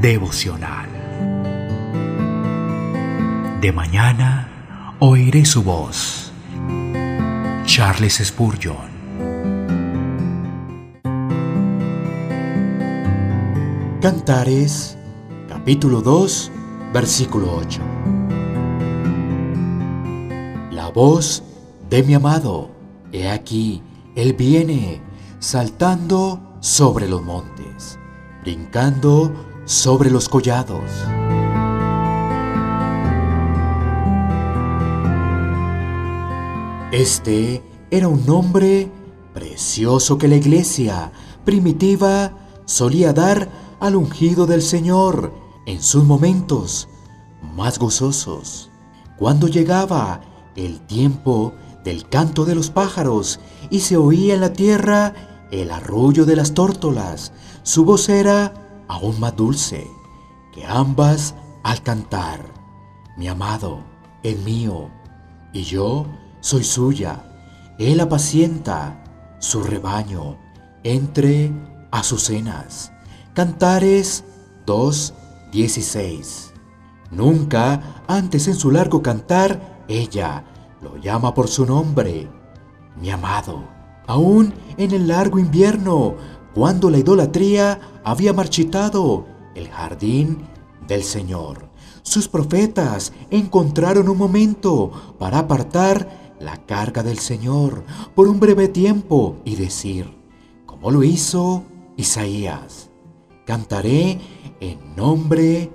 devocional. De mañana oiré su voz. Charles Spurgeon. Cantares, capítulo 2, versículo 8. La voz de mi amado, he aquí, él viene, saltando sobre los montes, brincando sobre los collados. Este era un nombre precioso que la iglesia primitiva solía dar al ungido del Señor en sus momentos más gozosos, cuando llegaba el tiempo del canto de los pájaros y se oía en la tierra el arrullo de las tórtolas. Su voz era aún más dulce que ambas al cantar. Mi amado es mío y yo soy suya. Él apacienta su rebaño entre azucenas. Cantares 2.16. Nunca antes en su largo cantar ella lo llama por su nombre, mi amado. Aún en el largo invierno, cuando la idolatría había marchitado el jardín del Señor, sus profetas encontraron un momento para apartar la carga del Señor por un breve tiempo y decir, como lo hizo Isaías, cantaré en nombre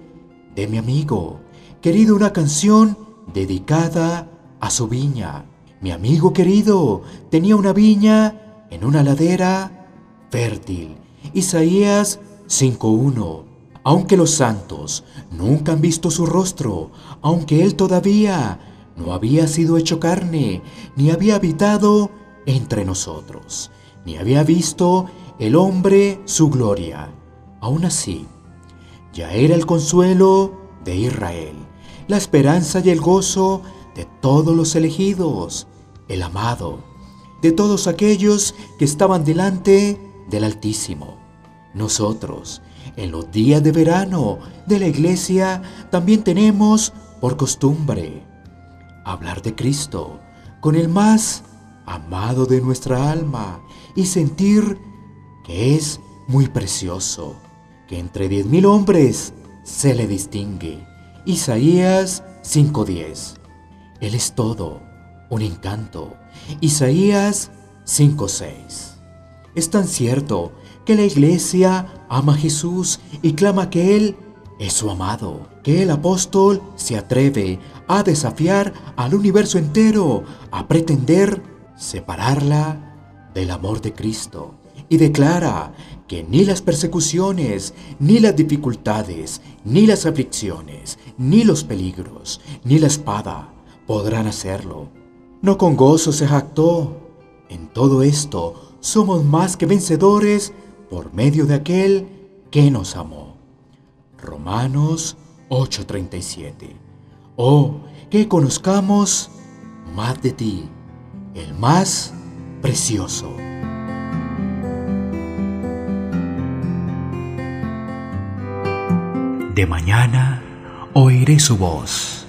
de mi amigo, querido una canción dedicada a su viña. Mi amigo querido tenía una viña en una ladera fértil. Isaías 5.1. Aunque los santos nunca han visto su rostro, aunque Él todavía no había sido hecho carne, ni había habitado entre nosotros, ni había visto el hombre su gloria. Aún así, ya era el consuelo de Israel, la esperanza y el gozo de todos los elegidos, el amado, de todos aquellos que estaban delante del Altísimo. Nosotros, en los días de verano de la iglesia, también tenemos por costumbre hablar de Cristo con el más amado de nuestra alma y sentir que es muy precioso, que entre diez mil hombres se le distingue. Isaías 5:10 él es todo, un encanto. Isaías 5:6. Es tan cierto que la iglesia ama a Jesús y clama que Él es su amado, que el apóstol se atreve a desafiar al universo entero, a pretender separarla del amor de Cristo y declara que ni las persecuciones, ni las dificultades, ni las aflicciones, ni los peligros, ni la espada, podrán hacerlo. No con gozo se jactó. En todo esto somos más que vencedores por medio de aquel que nos amó. Romanos 8:37. Oh, que conozcamos más de ti, el más precioso. De mañana oiré su voz